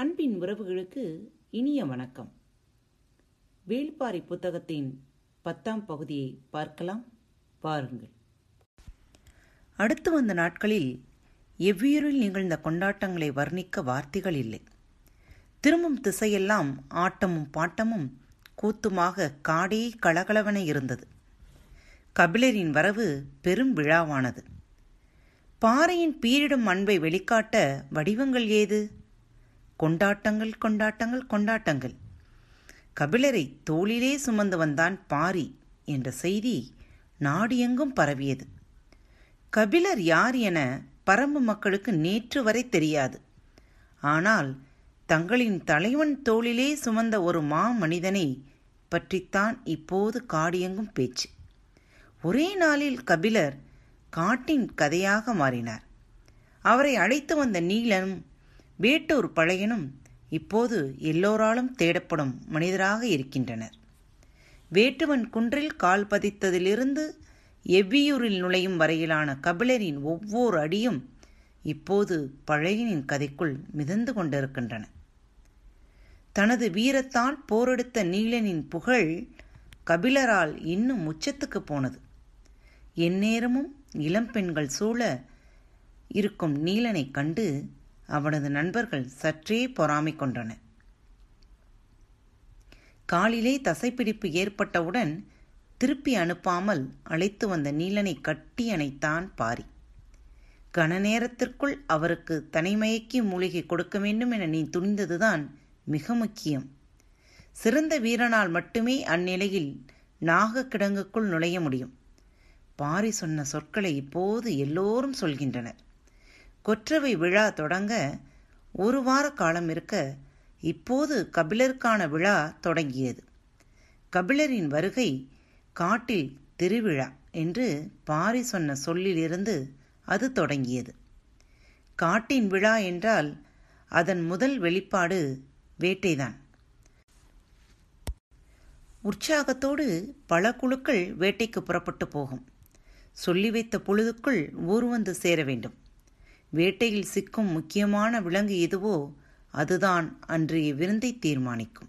அன்பின் உறவுகளுக்கு இனிய வணக்கம். வேள்பாரி புத்தகத்தின் பத்தாம் பகுதியை பார்க்கலாம். பாருங்கள். அடுத்து வந்த நாட்களில் எவ்வியூரில் நிகழ்ந்த கொண்டாட்டங்களை வர்ணிக்க வார்த்தைகள் இல்லை. திரும்பும் திசையெல்லாம் ஆட்டமும் பாட்டமும் கூத்துமாக காடே கலகலவென இருந்தது. கபிலரின் வரவு பெரும் விழாவானது. பாறையின் பீரிடும் அன்பை வெளிக்காட்ட வடிவங்கள் ஏது? கொண்டாட்டங்கள் கொண்டாட்டங்கள் கொண்டாட்டங்கள். கபிலரை தோளிலே சுமந்து வந்தான் பாரி என்ற செய்தி நாடு எங்கும் பரவியது. கபிலர் யார் என பரம்பு மக்களுக்கு நேற்று வரை தெரியாது. ஆனால் தங்களின் தலைவன் தோளிலே சுமந்த ஒரு மா மனிதனை பற்றித்தான் இப்போது காடியெங்கும் பேச்சு. ஒரே நாளில் கபிலர் காட்டின் கதையாக மாறினார். அவரை அழைத்து வந்த நீலனும் வேட்டூர் பழையனும் இப்போது எல்லோராலும் தேடப்படும் மனிதராக இருக்கின்றனர். வேட்டுவன் குன்றில் கால் பதித்ததிலிருந்து எவ்வியூரில் நுழையும் வரையிலான கபிலரின் ஒவ்வொரு அடியும் இப்போது பழையனின் கதைக்குள் மிதந்து கொண்டிருக்கின்றன. தனது வீரத்தால் போரெடுத்த நீலனின் புகழ் கபிலரால் இன்னும் உச்சத்துக்கு போனது. எந்நேரமும் இளம்பெண்கள் சூழ இருக்கும் நீலனைக் கண்டு அவனது நண்பர்கள் சற்றே பொறாமை கொண்டனர் காலிலே தசைப்பிடிப்பு ஏற்பட்டவுடன் திருப்பி அனுப்பாமல் அழைத்து வந்த நீலனை கட்டி அணைத்தான் பாரி. கன நேரத்திற்குள் அவருக்கு தனிமயக்கி மூலிகை கொடுக்க வேண்டும் என நீ துணிந்ததுதான் மிக முக்கியம். சிறந்த வீரனால் மட்டுமே அந்நிலையில் நாக கிடங்குக்குள் நுழைய முடியும். பாரி சொன்ன சொற்களை இப்போது எல்லோரும் சொல்கின்றனர். கொற்றவை விழா தொடங்க ஒரு வார காலம் இருக்க இப்போது கபிலருக்கான விழா தொடங்கியது. கபிலரின் வருகை காட்டில் திருவிழா என்று பாரி சொன்ன சொல்லிலிருந்து அது தொடங்கியது. காட்டின் விழா என்றால் அதன் முதல் வெளிப்பாடு வேட்டைதான். உற்சாகத்தோடு பல குழுக்கள் வேட்டைக்கு புறப்பட்டு போகும். சொல்லி வைத்த பொழுதுக்குள் ஊர் வந்து சேர வேண்டும். வேட்டையில் சிக்கும் முக்கியமான விலங்கு எதுவோ அதுதான் அன்றைய விருந்தை தீர்மானிக்கும்.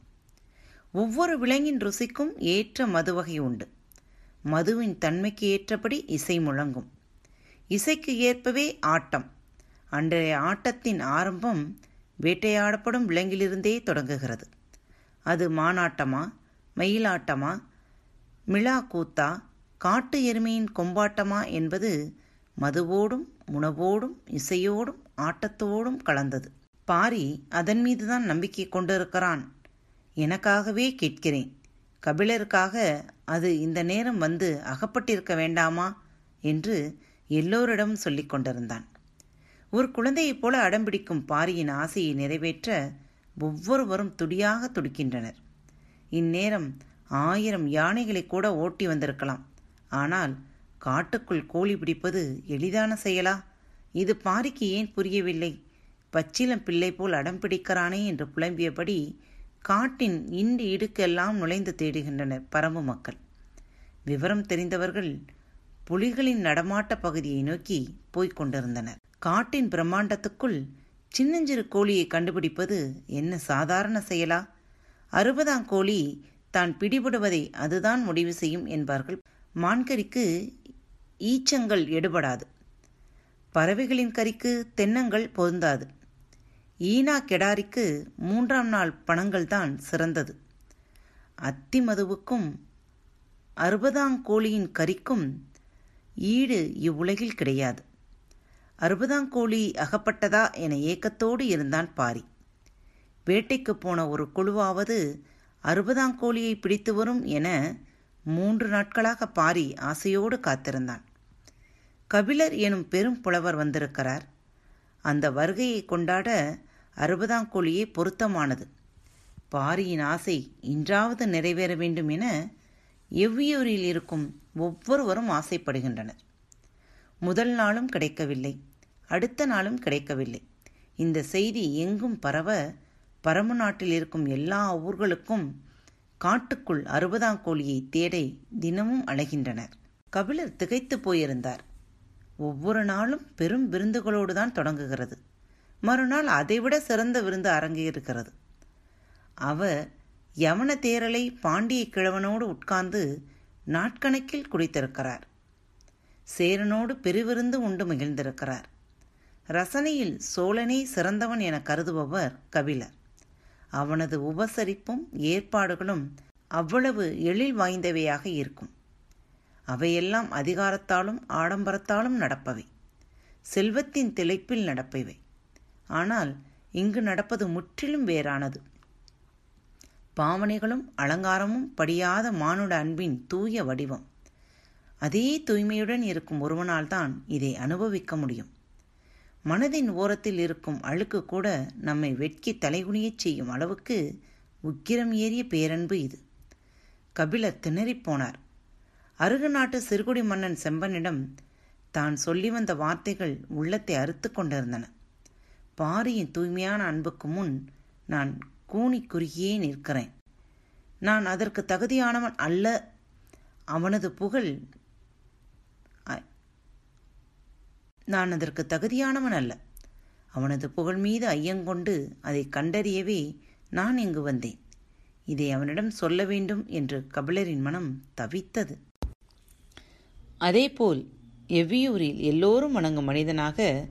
ஒவ்வொரு விலங்கின் ருசிக்கும் ஏற்ற மது வகை உண்டு. மதுவின் தன்மைக்கு ஏற்றபடி இசை முழங்கும். இசைக்கு ஏற்பவே ஆட்டம். அன்றைய ஆட்டத்தின் ஆரம்பம் வேட்டையாடப்படும் விலங்கிலிருந்தே தொடங்குகிறது. அது மானாட்டமா மயிலாட்டமா மிளா கூத்தா காட்டு எருமையின் கொம்பாட்டமா என்பது மதுவோடும் உணவோடும் இசையோடும் ஆட்டத்தோடும் கலந்தது. பாரி அதன் மீதுதான் நம்பிக்கை கொண்டிருக்கிறான். எனக்காகவே கேட்கிறேன். கபிலருக்காக அது இந்த நேரம் வந்து அகப்பட்டிருக்க வேண்டாமா? என்று எல்லோரிடமும் சொல்லிக் கொண்டிருந்தான். ஒரு குழந்தையைப் போல அடம்பிடிக்கும் பாரியின் ஆசையை நிறைவேற்ற ஒவ்வொருவரும் துடியாக துடிக்கின்றனர். இந்நேரம் ஆயிரம் யானைகளை கூட ஓட்டி வந்திருக்கலாம். ஆனால் காட்டுக்குள் கோழி பிடிப்பது எளிதான செயலா? இது பாரிக்கு ஏன் புரியவில்லை? பச்சிலம் பிள்ளை போல் அடம் பிடிக்கிறானே என்று புலம்பியபடி காட்டின் இண்டு இடுக்கெல்லாம் நுழைந்து தேடுகின்றனர் பரம்பு மக்கள். விவரம் தெரிந்தவர்கள் புலிகளின் நடமாட்ட பகுதியை நோக்கி போய்க் கொண்டிருந்தனர். காட்டின் பிரம்மாண்டத்துக்குள் சின்னஞ்சிறு கோழியை கண்டுபிடிப்பது என்ன சாதாரண செயலா? அறுபதாம் கோழி தான் பிடிபடுவதை அதுதான் முடிவு செய்யும் என்பார்கள். மான்கரிக்கு ஈச்சங்கள் எடுபடாது. பறவைகளின் கறிக்கு தென்னங்கள் பொருந்தாது. ஈனா கெடாரிக்கு மூன்றாம் நாள் பணங்கள் தான் சிறந்தது. அத்தி மதுவுக்கும் அறுபதாம் கோழியின் கறிக்கும் ஈடு இவ்வுலகில் கிடையாது. அறுபதாம் கோழி அகப்பட்டதா என ஏக்கத்தோடு இருந்தான் பாரி. வேட்டைக்கு போன ஒரு குழுவாவது அறுபதாம் கோழியை பிடித்து வரும் என மூன்று நாட்களாக பாரி ஆசையோடு காத்திருந்தான். கபிலர் எனும் பெரும் புலவர் வந்திருக்கிறார். அந்த வருகையை கொண்டாட அறுபதாம் கோழியே பொருத்தமானது. பாரியின் ஆசை இன்றாவது நிறைவேற வேண்டும் என எவ்வியூரில் இருக்கும் ஒவ்வொருவரும் ஆசைப்படுகின்றனர். முதல் நாளும் கிடைக்கவில்லை அடுத்த நாளும் கிடைக்கவில்லை. இந்த செய்தி எங்கும் பரவ பரமு நாட்டில் இருக்கும் எல்லா ஊர்களுக்கும் காட்டுக்குள் அறுபதாம் கோழியை தேடை தினமும் அலைகின்றனர். கபிலர் திகைத்து போயிருந்தார். ஒவ்வொரு நாளும் பெரும் விருந்துகளோடு தான் தொடங்குகிறது. மறுநாள் அதைவிட சிறந்த விருந்து அரங்கேறுகிறது அவர் யவன தேரலை பாண்டிய கிழவனோடு உட்கார்ந்து நாட்கணக்கில் குடித்திருக்கிறார். சேரனோடு பெருவிருந்து உண்டு மகிழ்ந்திருக்கிறார். ரசனையில் சோழனே சிறந்தவன் என கருதுபவர் கபிலர். அவனது உபசரிப்பும் ஏற்பாடுகளும் அவ்வளவு எழில் வாய்ந்தவையாக இருக்கும். அவையெல்லாம் அதிகாரத்தாலும் ஆடம்பரத்தாலும் நடப்பவை. செல்வத்தின் திளைப்பில் நடப்பவை. ஆனால் இங்கு நடப்பது முற்றிலும் வேறானது. பாவனைகளும் அலங்காரமும் படியாத மானுட அன்பின் தூய வடிவம். அதே தூய்மையுடன் இருக்கும் ஒருவனால்தான் இதை அனுபவிக்க முடியும். மனதின் ஓரத்தில் இருக்கும் அழுக்கு கூட நம்மை வெட்கி தலைகுனியச் செய்யும் அளவுக்கு உக்கிரம் ஏறிய பேரன்பு இது. கபிலர் திணறிப் போனார். அருகு நாட்டு சிறுகுடி மன்னன் செம்பனிடம் தான் சொல்லி வந்த வார்த்தைகள் உள்ளத்தை அறுத்து கொண்டிருந்தன. பாரியின் தூய்மையான அன்புக்கு முன் நான் கூனி குறுகியே நிற்கிறேன். நான் அதற்கு தகுதியானவன் அல்ல. அவனது புகழ் நான் அதற்கு தகுதியானவன் அல்ல. அவனது புகழ் மீது ஐயங்கொண்டு அதை கண்டறியவே நான் இங்கு வந்தேன். இதை அவனிடம் சொல்ல வேண்டும் என்று கபிலரின் மனம் தவித்தது. அதேபோல் எவ்வியூரில் எல்லோரும் வணங்கும் மனிதனாக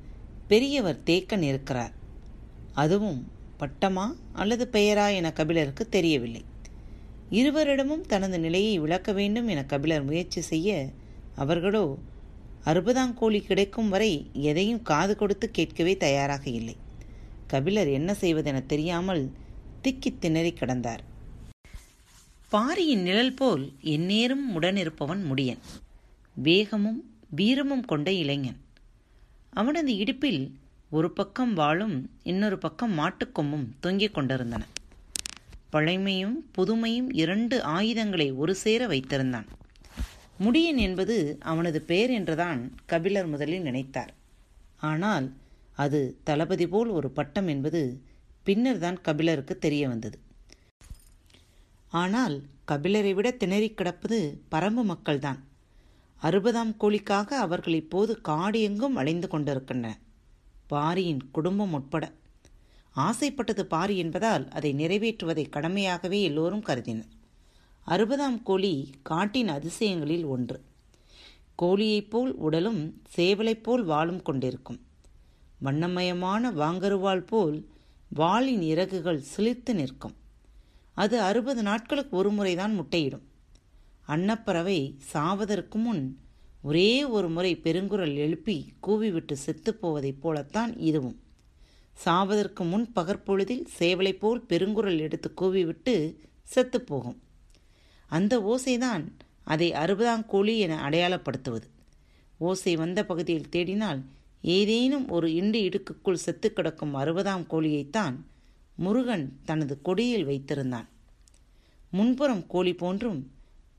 பெரியவர் தேக்கன் இருக்கிறார். அதுவும் பட்டமா அல்லது பெயரா என கபிலருக்கு தெரியவில்லை. இருவரிடமும் தனது நிலையை விளக்க வேண்டும் என கபிலர் முயற்சி செய்ய அவர்களோ அறுபதாம் கோழி கிடைக்கும் வரை எதையும் காது கொடுத்து கேட்கவே தயாராக இல்லை. கபிலர் என்ன செய்வதென தெரியாமல் திக்கி திணறி கிடந்தார். பாரியின் நிழல் போல் எந்நேரும் உடனிருப்பவன் முடியன். வேகமும் வீரமும் கொண்ட இளைஞன். அவனது இடுப்பில் ஒரு பக்கம் வாளும் இன்னொரு பக்கம் மாட்டுக்கொம்பும் தொங்கிக் கொண்டிருந்தன. பழைமையும் புதுமையும் இரண்டு ஆயுதங்களை ஒரு சேர வைத்திருந்தான். முடியன் என்பது அவனது பெயர் என்றுதான் கபிலர் முதலில் நினைத்தார். ஆனால் அது தளபதி போல் ஒரு பட்டம் என்பது பின்னர் தான் கபிலருக்கு தெரிய வந்தது. ஆனால் கபிலரை விட திணறிக் கிடப்பது பரம்பு மக்கள்தான். அறுபதாம் கோழிக்காக அவர்கள் இப்போது காடு எங்கும் அலைந்து கொண்டிருக்கின்றன. பாரியின் குடும்பம் உட்பட. ஆசைப்பட்டது பாரி என்பதால் அதை நிறைவேற்றுவதை கடமையாகவே எல்லோரும் கருதினர். அறுபதாம் கோழி காட்டின் அதிசயங்களில் ஒன்று. கோழியைப் போல் உடலும் சேவலைப் போல் வாளும் கொண்டிருக்கும். வண்ணமயமான வாங்கருவாள் போல் வாளின் இறகுகள் சிலிர்த்து நிற்கும். அது அறுபது நாட்களுக்கு ஒரு முறைதான் முட்டையிடும். அன்னப்பறவை சாவதற்கு முன் ஒரே ஒரு முறை பெருங்குரல் எழுப்பி கூவிவிட்டு செத்துப்போவதைப் போலத்தான் இதுவும். சாவதற்கு முன் பகற்பொழுதில் சேவலை போல் பெருங்குரல் எடுத்து கூவிவிட்டு செத்துப்போகும் அந்த ஓசைதான் அதை அறுபதாம் கோழி என அடையாளப்படுத்துவது. ஓசை வந்த பகுதியில் தேடினால் ஏதேனும் ஒரு இண்டு இடுக்குக்குள் செத்து கிடக்கும் அறுபதாம் கோழியைத்தான் முருகன் தனது கொடியில் வைத்திருந்தான். முன்புறம் கோழி போன்றும்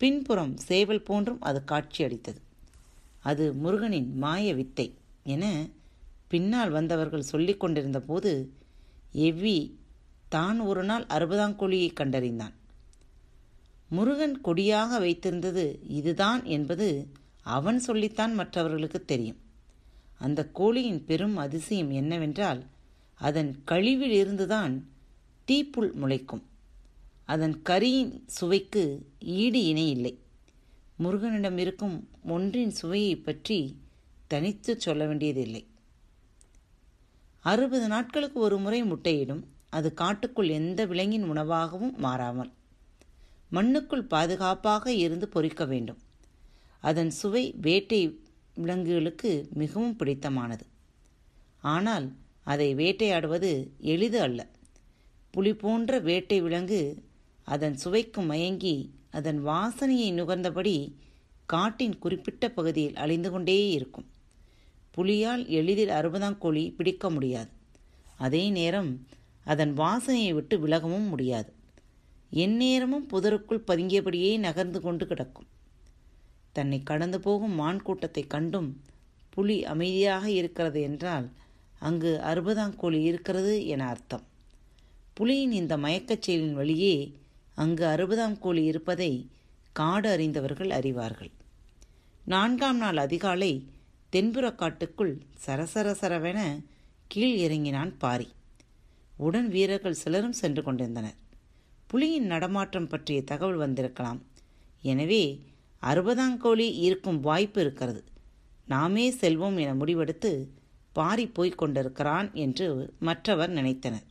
பின்புறம் சேவல் போன்றும் அது காட்சியளித்தது. அது முருகனின் மாய வித்தை என பின்னால் வந்தவர்கள் சொல்லிக் கொண்டிருந்த போது எவ்வி தான் ஒரு நாள் அறுபதாம் கோழியை கண்டறிந்தான். முருகன் கொடியாக வைத்திருந்தது இதுதான் என்பது அவன் சொல்லித்தான் மற்றவர்களுக்கு தெரியும். அந்த கோழியின் பெரும் அதிசயம் என்னவென்றால் அதன் கழிவில் இருந்துதான் தீப்புல் முளைக்கும். அதன் கரியின் சுவைக்கு ஈடு இணை இல்லை. முருகனிடம் இருக்கும் ஒன்றின் சுவையை பற்றி தனித்து சொல்ல வேண்டியதில்லை. அறுபது நாட்களுக்கு ஒரு முறை முட்டையிடும். அது காட்டுக்குள் எந்த விலங்கின் உணவாகவும் மாறாமல் மண்ணுக்குள் பாதுகாப்பாக இருந்து பொறிக்க வேண்டும். அதன் சுவை வேட்டை விலங்குகளுக்கு மிகவும் பிடித்தமானது. ஆனால் அதை வேட்டையாடுவது எளிது அல்ல. புலி போன்ற வேட்டை விலங்கு அதன் சுவைக்கும் மயங்கி அதன் வாசனையை நுகர்ந்தபடி காட்டின் குறிப்பிட்ட பகுதியில் அழிந்து கொண்டே இருக்கும். புலியால் எளிதில் அறுபதாம் கோழி பிடிக்க முடியாது. அதே நேரம் அதன் வாசனையை விட்டு விலகவும் முடியாது. எந்நேரமும் புதருக்குள் பதுங்கியபடியே நகர்ந்து கொண்டு கிடக்கும். தன்னை கடந்து போகும் மான் கூட்டத்தை கண்டும் புலி அமைதியாக இருக்கிறது என்றால் அங்கு அறுபதாம் கோழி இருக்கிறது என அர்த்தம். புலியின் இந்த மயக்கச் செயலின் வழியே அங்கு அறுபதாம் கோழி இருப்பதை காடு அறிந்தவர்கள் அறிவார்கள். நான்காம் நாள் அதிகாலை தென்புற காட்டுக்குள் சரசர சரவென கீழ் இறங்கினான் பாரி. உடன் வீரர்கள் சிலரும் சென்று கொண்டிருந்தனர். புலியின் நடமாட்டம் பற்றிய தகவல் வந்திருக்கலாம். எனவே அறுபதாம் கோழி இருக்கும் வாய்ப்பு இருக்கிறது. நாமே செல்வோம் என முடிவெடுத்து பாரி போய்க் கொண்டிருக்கிறான் என்று மற்றவர் நினைத்தனர்.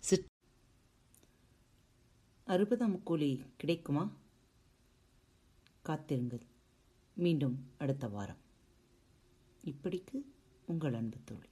சிற் அறுபதாம் கூலி கிடைக்குமா? காத்திருங்கள். மீண்டும் அடுத்த வாரம். இப்படிக்கு உங்கள் அன்பு தோழி.